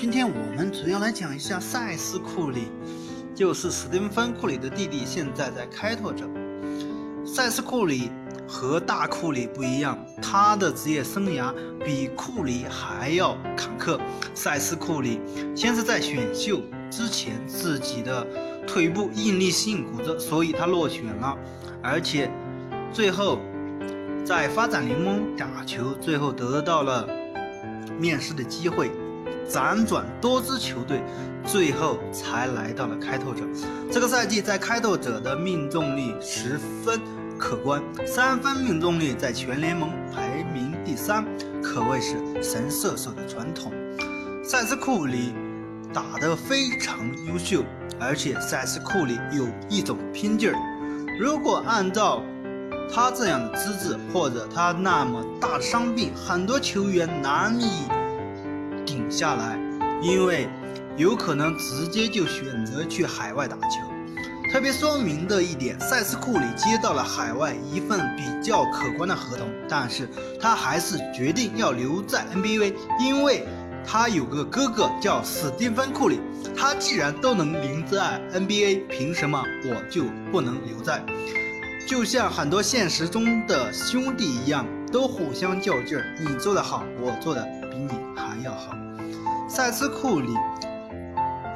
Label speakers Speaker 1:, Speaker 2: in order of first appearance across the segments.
Speaker 1: 今天我们主要来讲一下塞斯·库里，就是史蒂芬·库里的弟弟，现在在开拓者。塞斯·库里和大库里不一样，他的职业生涯比库里还要坎坷。塞斯·库里先是在选秀之前自己的腿部应力性骨折，所以他落选了，而且最后在发展联盟打球，最后得到了面试的机会。辗转多支球队，最后才来到了开拓者。这个赛季在开拓者的命中率十分可观，三分命中率在全联盟排名第三，可谓是神射手的传统。塞斯库里打得非常优秀，而且塞斯库里有一种拼劲儿。如果按照他这样的资质，或者他那么大的伤病，很多球员难以。顶下来，因为有可能直接就选择去海外打球。特别说明的一点，塞斯库里接到了海外一份比较可观的合同，但是他还是决定要留在 NBA，因为他有个哥哥叫史蒂芬库里，他既然都能留在 NBA，凭什么我就不能留在？就像很多现实中的兄弟一样，都互相较劲儿，你做得好，我做的比你还要好。塞斯库里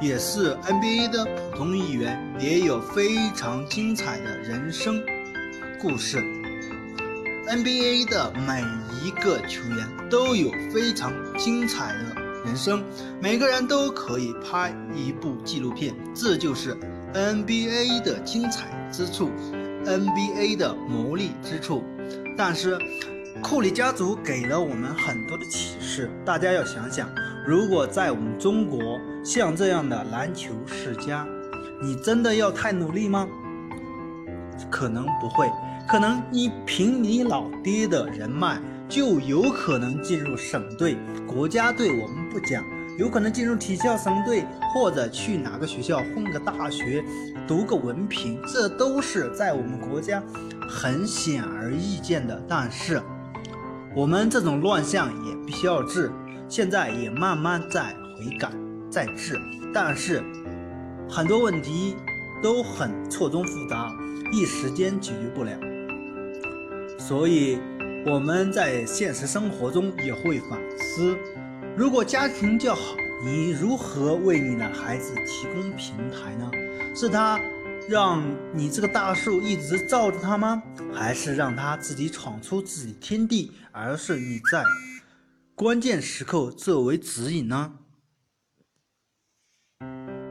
Speaker 1: 也是 NBA 的普通一员，也有非常精彩的人生故事。NBA 的每一个球员都有非常精彩的人生，每个人都可以拍一部纪录片，这就是 NBA 的精彩之处，NBA 的魔力之处。但是，库里家族给了我们很多的启示，大家要想想。如果在我们中国像这样的篮球世家，你真的要太努力吗？可能不会，可能你凭你老爹的人脉就有可能进入省队、国家队。我们不讲，有可能进入体校省队，或者去哪个学校混个大学，读个文凭，这都是在我们国家很显而易见的。但是，我们这种乱象也必须要治。现在也慢慢在悔改，在治，但是很多问题都很错综复杂，一时间解决不了。所以我们在现实生活中也会反思：如果家庭较好，你如何为你的孩子提供平台呢？是他让你这个大树一直罩着他吗？还是让他自己闯出自己天地？而是你在。关键时刻作为指引呢？